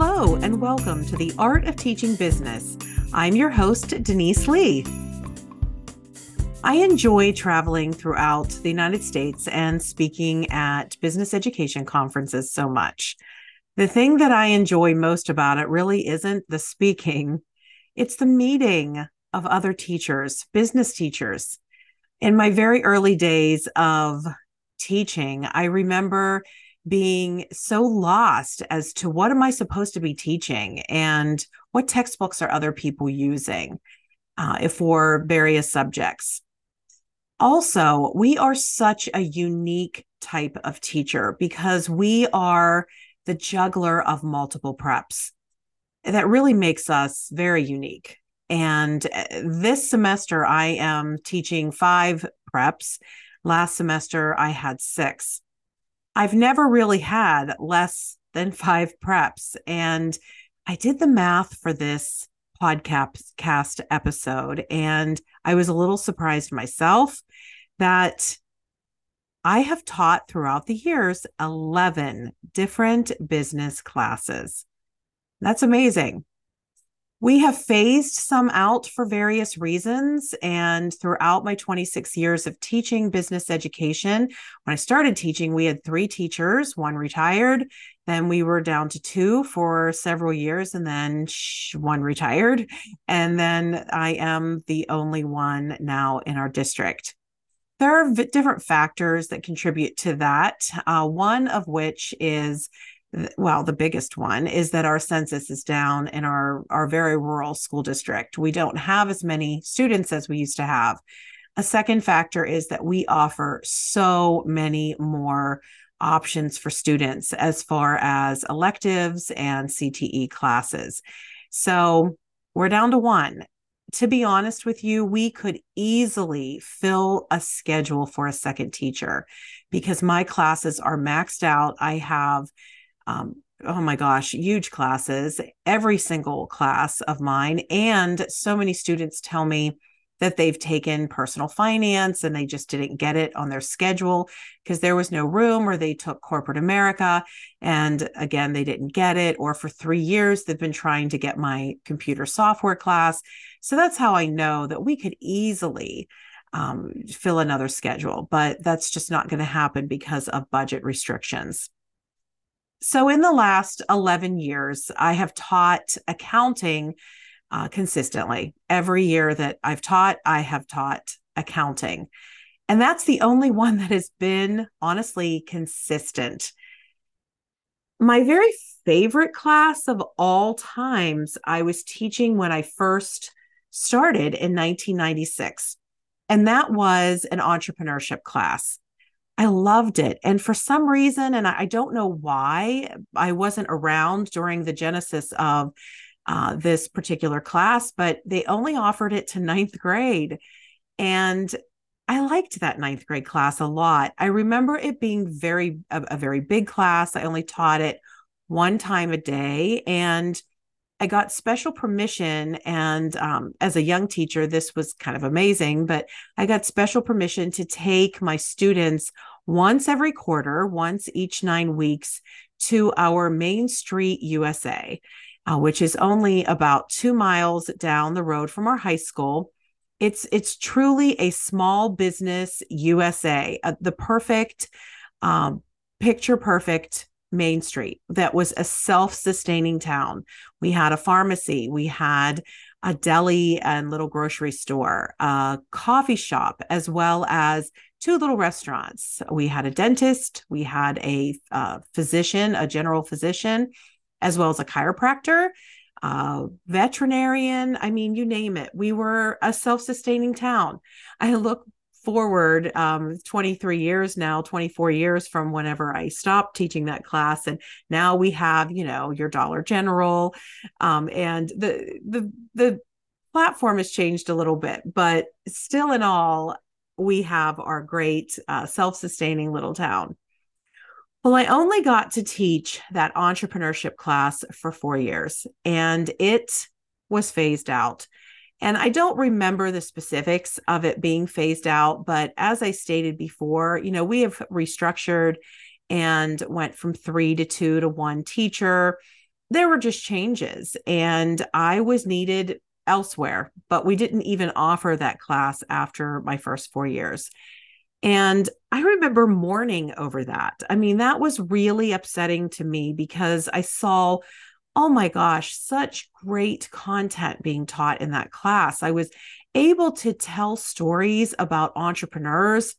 Hello, and welcome to the Art of Teaching Business. I'm your host, Denise Leigh. I enjoy traveling throughout the United States and speaking at business education conferences so much. The thing that I enjoy most about it really isn't the speaking, it's the meeting of other teachers, business teachers. In my very early days of teaching, I remember being so lost as to what am I supposed to be teaching and what textbooks are other people using uh, for various subjects. Also, we are such a unique type of teacher because we are the juggler of multiple preps. That really makes us very unique. And uh, this semester, I am teaching five preps. Last semester, I had six. I've never really had less than five preps. And I did the math for this podcast episode, and I was a little surprised myself that I have taught throughout the years 11 different business classes. That's amazing. We have phased some out for various reasons. And throughout my 26 years of teaching business education, when I started teaching, we had three teachers, one retired. Then we were down to two for several years, and then one retired. And then I am the only one now in our district. There are v- different factors that contribute to that, uh, one of which is well the biggest one is that our census is down in our our very rural school district. We don't have as many students as we used to have. A second factor is that we offer so many more options for students as far as electives and CTE classes. So we're down to one. To be honest with you, we could easily fill a schedule for a second teacher because my classes are maxed out. I have um, oh my gosh, huge classes, every single class of mine. And so many students tell me that they've taken personal finance and they just didn't get it on their schedule because there was no room, or they took corporate America and again, they didn't get it. Or for three years, they've been trying to get my computer software class. So that's how I know that we could easily um, fill another schedule, but that's just not going to happen because of budget restrictions. So, in the last 11 years, I have taught accounting uh, consistently. Every year that I've taught, I have taught accounting. And that's the only one that has been honestly consistent. My very favorite class of all times, I was teaching when I first started in 1996. And that was an entrepreneurship class. I loved it. And for some reason, and I don't know why, I wasn't around during the genesis of uh, this particular class, but they only offered it to ninth grade. And I liked that ninth grade class a lot. I remember it being very, a, a very big class. I only taught it one time a day. And I got special permission. And um, as a young teacher, this was kind of amazing, but I got special permission to take my students once every quarter, once each nine weeks, to our Main Street USA, uh, which is only about two miles down the road from our high school. It's it's truly a small business USA, uh, the perfect, um, picture perfect Main Street that was a self sustaining town. We had a pharmacy, we had a deli and little grocery store, a coffee shop, as well as two little restaurants. We had a dentist, we had a uh, physician, a general physician, as well as a chiropractor, uh, veterinarian. I mean, you name it. We were a self sustaining town. I look forward um, 23 years now 24 years from whenever i stopped teaching that class and now we have you know your dollar general um, and the the the platform has changed a little bit but still in all we have our great uh, self-sustaining little town. Well i only got to teach that entrepreneurship class for four years and it was phased out and I don't remember the specifics of it being phased out, but as I stated before, you know, we have restructured and went from three to two to one teacher. there were just changes and I was needed elsewhere, but we didn't even offer that class after my first four years. And I remember mourning over that. I mean, that was really upsetting to me because I saw, oh my gosh, such great content being taught in that class. I was able to tell stories about entrepreneurs,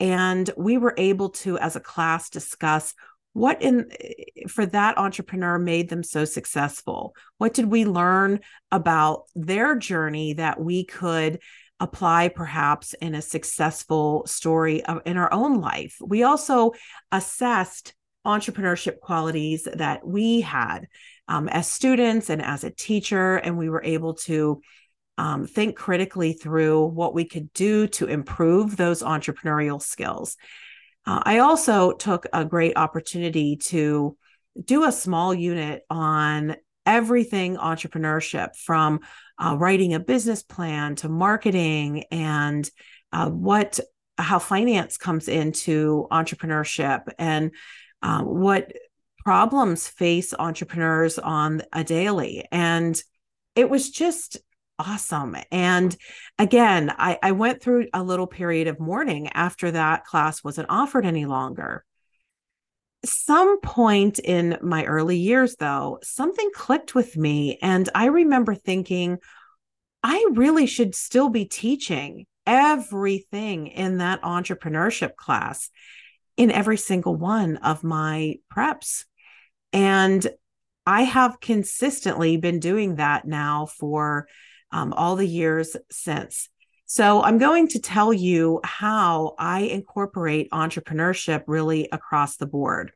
and we were able to, as a class, discuss what in eh, for that entrepreneur made them so successful what did we learn about their journey that we could apply perhaps in a successful story of, in our own life we also assessed entrepreneurship qualities that we had um, as students and as a teacher and we were able to um, think critically through what we could do to improve those entrepreneurial skills. Uh, I also took a great opportunity to do a small unit on everything entrepreneurship from uh, writing a business plan to marketing and uh, what how finance comes into entrepreneurship. And uh, what problems face entrepreneurs on a daily and it was just awesome. And again, I, I went through a little period of mourning after that class wasn't offered any longer. Some point in my early years, though, something clicked with me. And I remember thinking, I really should still be teaching everything in that entrepreneurship class in every single one of my preps. And I have consistently been doing that now for um, all the years since. So, I'm going to tell you how I incorporate entrepreneurship really across the board.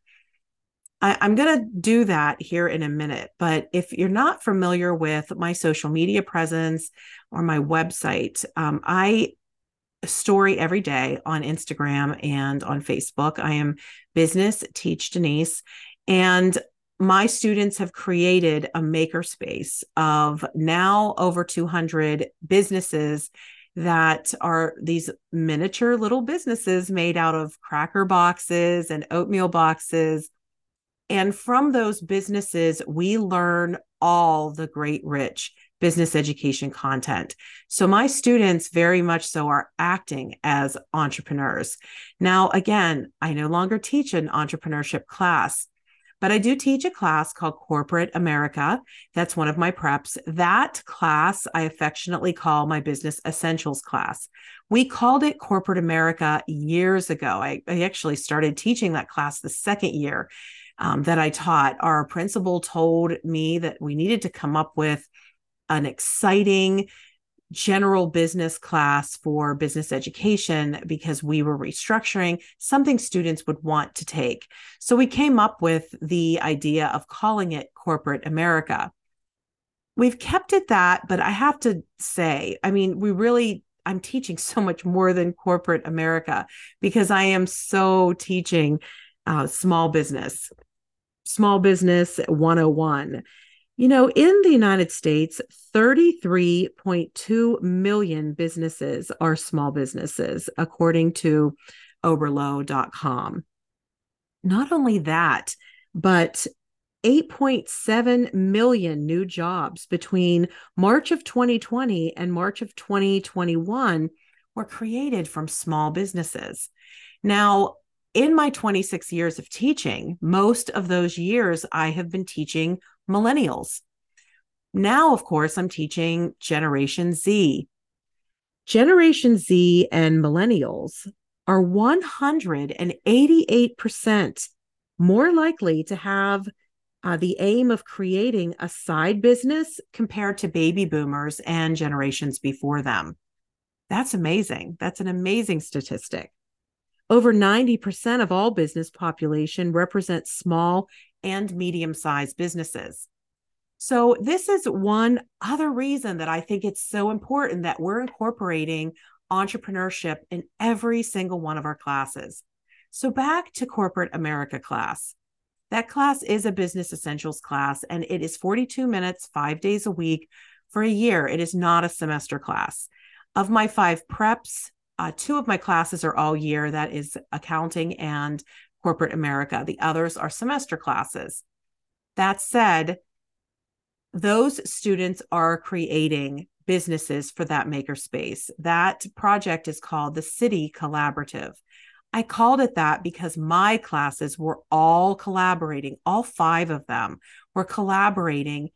I, am going to do that here in a minute. But if you're not familiar with my social media presence or my website, um, I story every day on Instagram and on Facebook. I am Business Teach Denise. And my students have created a makerspace of now over 200 businesses that are these miniature little businesses made out of cracker boxes and oatmeal boxes. And from those businesses, we learn all the great, rich business education content. So my students very much so are acting as entrepreneurs. Now, again, I no longer teach an entrepreneurship class. But I do teach a class called Corporate America. That's one of my preps. That class I affectionately call my Business Essentials class. We called it Corporate America years ago. I, I actually started teaching that class the second year um, that I taught. Our principal told me that we needed to come up with an exciting general business class for business education because we were restructuring something students would want to take. So we came up with the idea of calling it Corporate America. We've kept it that, but I have to say, I mean, we really, I'm teaching so much more than corporate America because I am so teaching uh, small business, small business 101 you know, in the United States, 33.2 million businesses are small businesses, according to Oberlo.com. Not only that, but 8.7 million new jobs between March of 2020 and March of 2021 were created from small businesses. Now, in my 26 years of teaching, most of those years I have been teaching millennials. Now, of course, I'm teaching Generation Z. Generation Z and millennials are 188% more likely to have uh, the aim of creating a side business compared to baby boomers and generations before them. That's amazing. That's an amazing statistic. Over 90% of all business population represents small and medium sized businesses. So, this is one other reason that I think it's so important that we're incorporating entrepreneurship in every single one of our classes. So, back to corporate America class. That class is a business essentials class, and it is 42 minutes, five days a week for a year. It is not a semester class. Of my five preps, uh, two of my classes are all year that is accounting and corporate America. The others are semester classes. That said, those students are creating businesses for that makerspace. That project is called the City Collaborative. I called it that because my classes were all collaborating, all five of them were collaborating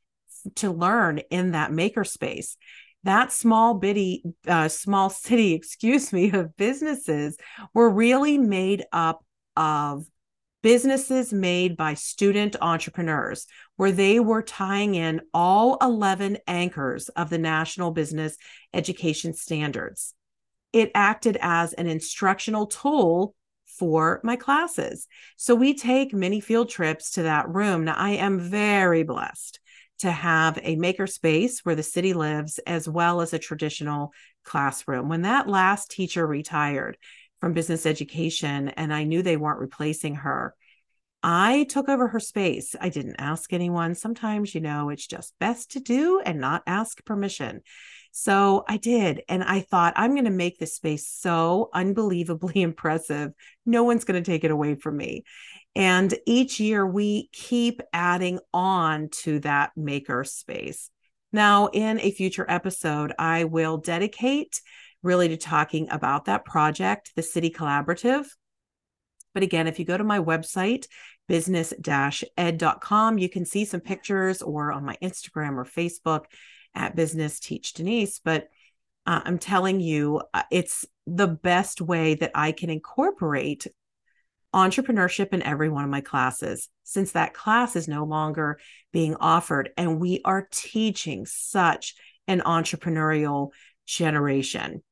to learn in that makerspace. That small bitty, uh, small city, excuse me, of businesses were really made up of businesses made by student entrepreneurs, where they were tying in all 11 anchors of the National Business Education Standards. It acted as an instructional tool for my classes. So we take many field trips to that room. Now, I am very blessed to have a makerspace where the city lives, as well as a traditional classroom. When that last teacher retired, from business education and I knew they weren't replacing her. I took over her space. I didn't ask anyone. Sometimes, you know, it's just best to do and not ask permission. So I did. And I thought, I'm going to make this space so unbelievably impressive. No one's going to take it away from me. And each year we keep adding on to that maker space. Now, in a future episode, I will dedicate really to talking about that project, the City Collaborative. But again, if you go to my website, business ed.com, you can see some pictures or on my Instagram or Facebook at Business Teach Denise. But uh, I'm telling you, uh, it's the best way that I can incorporate entrepreneurship in every one of my classes since that class is no longer being offered and we are teaching such an entrepreneurial generation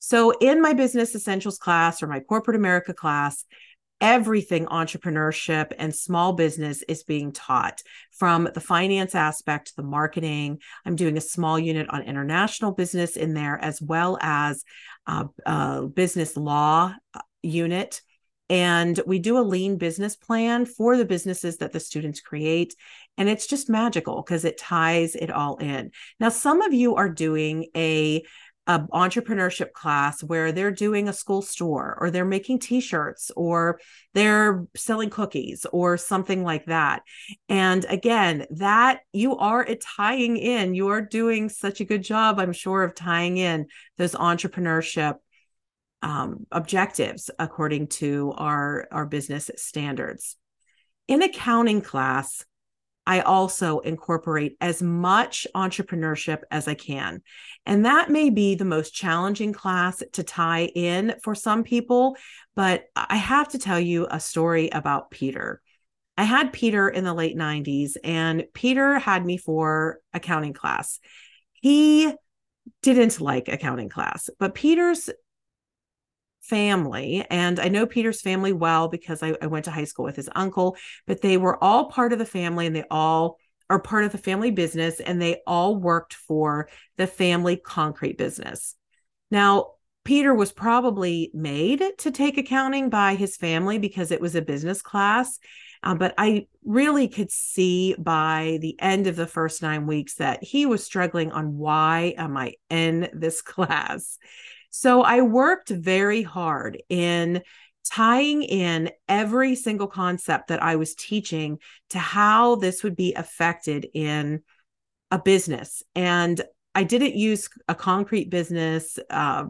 so, in my business essentials class or my corporate America class, everything entrepreneurship and small business is being taught from the finance aspect to the marketing. I'm doing a small unit on international business in there as well as a, business law uh, unit. And we do a lean business plan for the businesses that the students create and it's just magical because it ties it all in. Now some of you are doing a a entrepreneurship class where they're doing a school store or they're making t-shirts or they're selling cookies or something like that. And again that you are tying in you are doing such a good job i'm sure of tying in those entrepreneurship um, objectives according to our our business standards. In accounting class I also incorporate as much entrepreneurship as I can. And that may be the most challenging class to tie in for some people. But I have to tell you a story about Peter. I had Peter in the late 90s, and Peter had me for accounting class. He didn't like accounting class, but Peter's family. And I know Peter's family well because I, I, went to high school with his uncle, but they were all part of the family and they all are part of the family business and they all worked for the family concrete business. Now, Peter was probably made to take accounting by his family because it was a business class. Uh, but I really could see by the end of the first nine weeks that he was struggling on why am I in this class? So I worked very hard in tying in every single concept that I was teaching to how this would be affected in a business. And I didn't use a concrete business uh,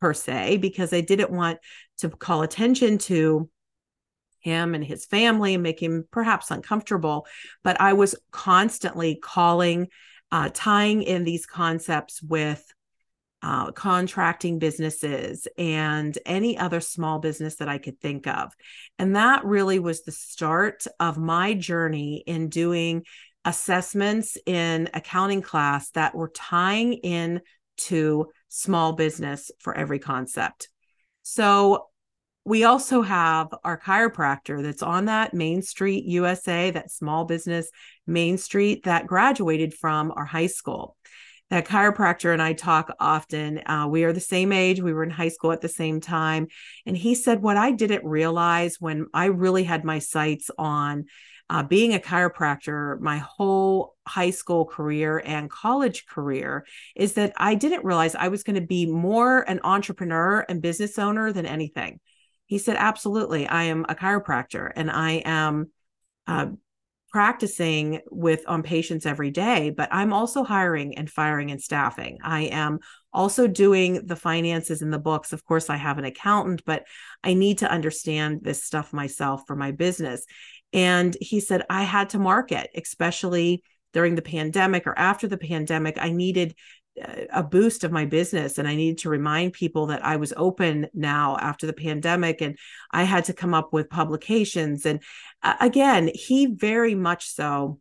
per se because I didn't want to call attention to him and his family and make him perhaps uncomfortable. But I was constantly calling, uh, tying in these concepts with uh, contracting businesses and any other small business that I could think of. And that really was the start of my journey in doing assessments in accounting class that were tying in to small business for every concept. So we also have our chiropractor that's on that Main Street USA, that small business Main Street that graduated from our high school that chiropractor and I talk often. Uh, we are the same age. We were in high school at the same time. And he said, What I didn't realize when I really had my sights on uh, being a chiropractor my whole high school career and college career is that I didn't realize I was going to be more an entrepreneur and business owner than anything. He said, Absolutely. I am a chiropractor and I am. Uh, practicing with on patients every day, but I'm also hiring and firing and staffing. I am also doing the finances and the books. Of course, I have an accountant, but I need to understand this stuff myself for my business. And he said, I had to market, especially during the pandemic or after the pandemic. I needed a boost of my business and I needed to remind people that I was open now after the pandemic and I had to come up with publications. And again he very much so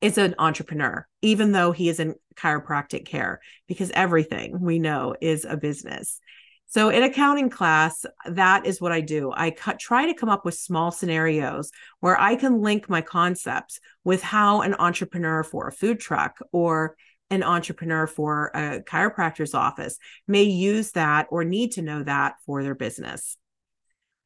is an entrepreneur even though he is in chiropractic care because everything we know is a business. So in accounting class that is what I do. I try to come up with small scenarios where I can link my concepts with how an entrepreneur for a food truck or an entrepreneur for a chiropractor's office may use that or need to know that for their business.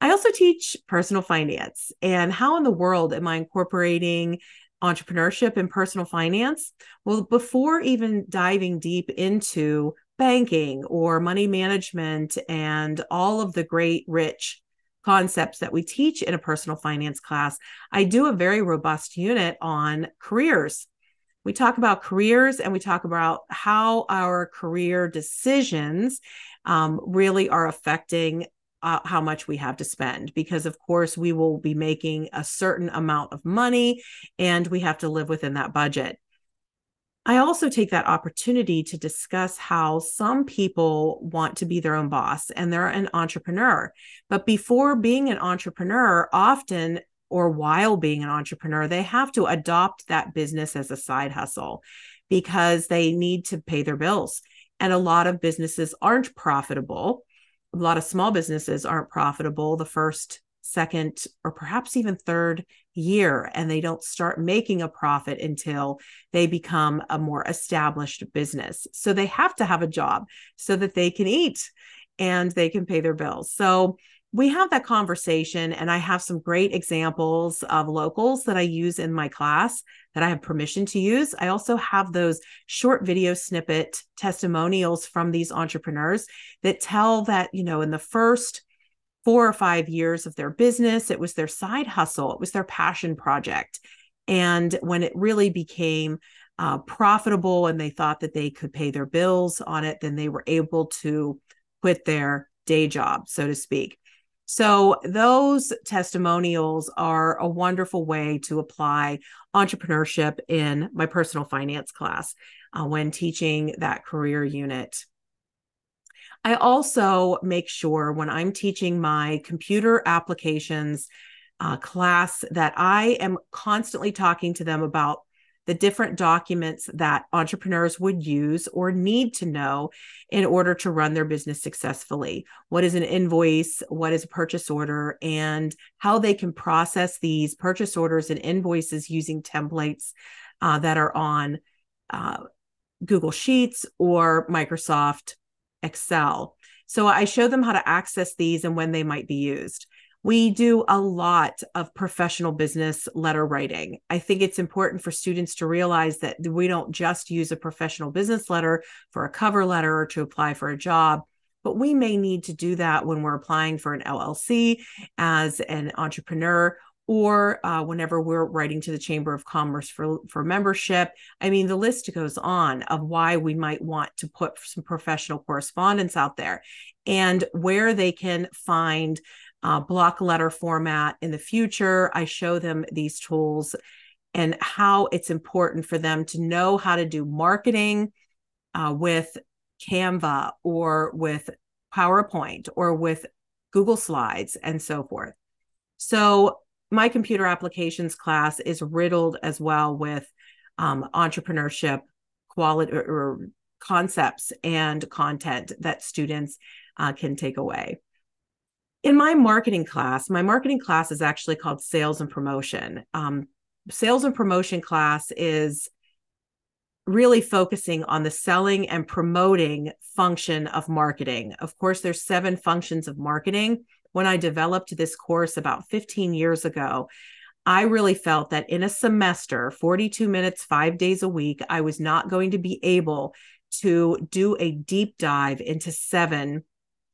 I also teach personal finance and how in the world am I incorporating entrepreneurship and personal finance? Well, before even diving deep into banking or money management and all of the great, rich concepts that we teach in a personal finance class, I do a very robust unit on careers we talk about careers and we talk about how our career decisions um, really are affecting uh, how much we have to spend because of course we will be making a certain amount of money and we have to live within that budget I also take that opportunity to discuss how some people want to be their own boss and they're an entrepreneur. But before being an entrepreneur, often or while being an entrepreneur, they have to adopt that business as a side hustle because they need to pay their bills. And a lot of businesses aren't profitable. A lot of small businesses aren't profitable the first, second, or perhaps even third year. And they don't start making a profit until they become a more established business. So they have to have a job so that they can eat and they can pay their bills. So we have that conversation and i have some great examples of locals that i use in my class that i have permission to use. I also have those short video snippet testimonials from these entrepreneurs that tell that you know in the first four or five years of their business it was their side hustle it was their passion project. And when it really became uh, profitable and they thought that they could pay their bills on it then they were able to quit their day job so to speak so, those testimonials are a wonderful way to apply entrepreneurship in my personal finance class uh, when teaching that career unit. I also make sure when I'm teaching my computer applications uh, class that I am constantly talking to them about the different documents that entrepreneurs would use or need to know in order to run their business successfully. What is an invoice? What is a purchase order? And how they can process these purchase orders and invoices using templates uh, that are on uh, Google Sheets or Microsoft Excel. So I show them how to access these and when they might be used. We do a lot of professional business letter writing. I think it's important for students to realize that we don't just use a professional business letter for a cover letter or to apply for a job, but we may need to do that when we're applying for an LLC as an entrepreneur or uh, whenever we're writing to the Chamber of Commerce for, for membership. I mean, the list goes on of why we might want to put some professional correspondence out there and where they can find uh, block letter format in the future. I show them these tools and how it's important for them to know how to do marketing uh, with Canva or with PowerPoint or with Google Slides and so forth. So, my computer applications class is riddled as well with um, entrepreneurship quality or, or, concepts and content that students uh, can take away in my marketing class, my marketing class is actually called sales and promotion. Um, sales and promotion class is really focusing on the selling and promoting function of marketing. Of course, there's seven functions of marketing. When I developed this course about 15 years ago, I really felt that in a semester, 42 minutes, five days a week, I was not going to be able to do a deep dive into seven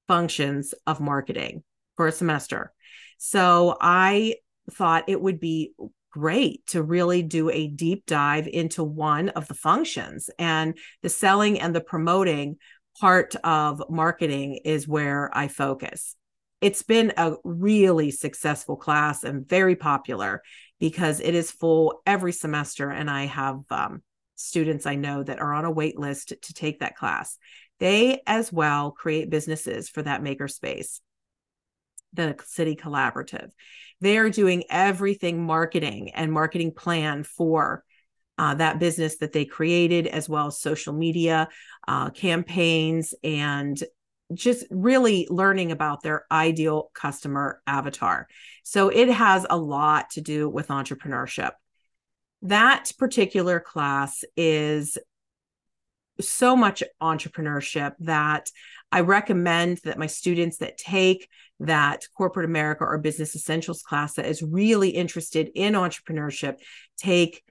functions of marketing for a semester. So I thought it would be great to really do a deep dive into one of the functions and the selling and the promoting part of marketing is where I focus. It's been a really successful class and very popular because it is full every semester. And I have um, students I know that are on a wait list to take that class. They as well create businesses for that makerspace, the City Collaborative. They are doing everything marketing and marketing plan for uh, that business that they created, as well as social media uh, campaigns and just really learning about their ideal customer avatar. So it has a lot to do with entrepreneurship. That particular class is so much entrepreneurship that I recommend that my students that take that corporate America or business essentials class that is really interested in entrepreneurship take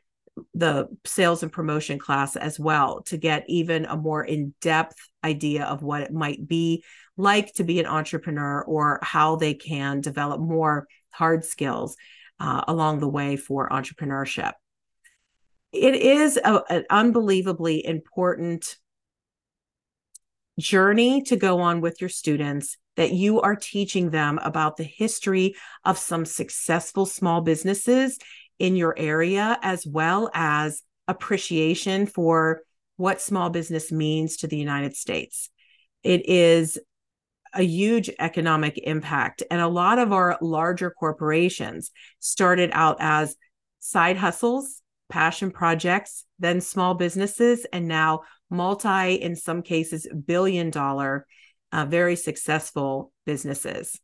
the sales and promotion class as well to get even a more in-depth idea of what it might be like to be an entrepreneur or how they can develop more hard skills uh, along the way for entrepreneurship. It is a, an unbelievably important journey to go on with your students that you are teaching them about the history of some successful small businesses in your area, as well as appreciation for what small business means to the United States. It is a huge economic impact. And a lot of our larger corporations started out as side hustles, passion projects, then small businesses, and now multi, in some cases, billion dollar, uh, very successful businesses.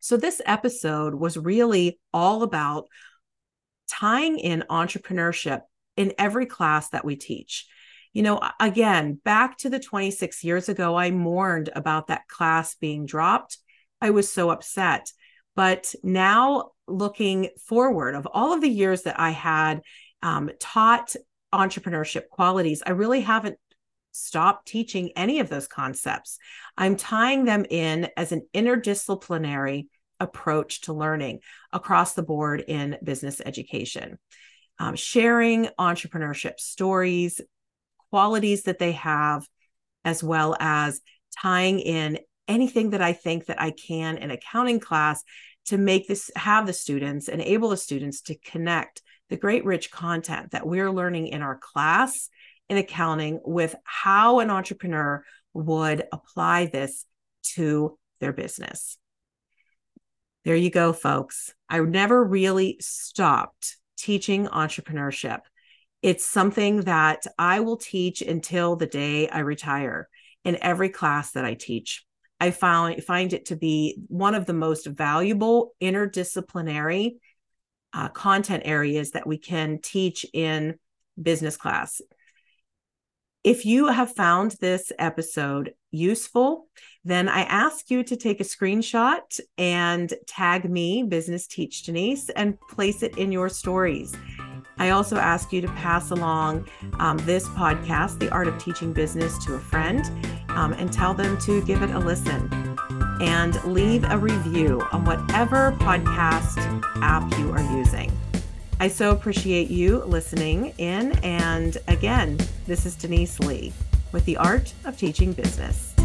So, this episode was really all about tying in entrepreneurship in every class that we teach. You know, again, back to the 26 years ago, I mourned about that class being dropped. I was so upset. But now, looking forward, of all of the years that I had um, taught entrepreneurship qualities, I really haven't stopped teaching any of those concepts. I'm tying them in as an interdisciplinary approach to learning across the board in business education. Um, sharing entrepreneurship stories, qualities that they have, as well as tying in anything that I think that I can in accounting class to make this have the students enable the students to connect the great rich content that we're learning in our class in accounting with how an entrepreneur would apply this to their business. There you go, folks. I never really stopped teaching entrepreneurship. It's something that I will teach until the day I retire in every class that I teach. I found, find it to be one of the most valuable interdisciplinary uh, content areas that we can teach in business class. If you have found this episode useful, then I ask you to take a screenshot and tag me, Business Teach Denise, and place it in your stories. I also ask you to pass along um, this podcast, The Art of Teaching Business, to a friend um, and tell them to give it a listen. And leave a review on whatever podcast app you are using. I so appreciate you listening in. And again, this is Denise Leigh with The Art of Teaching Business.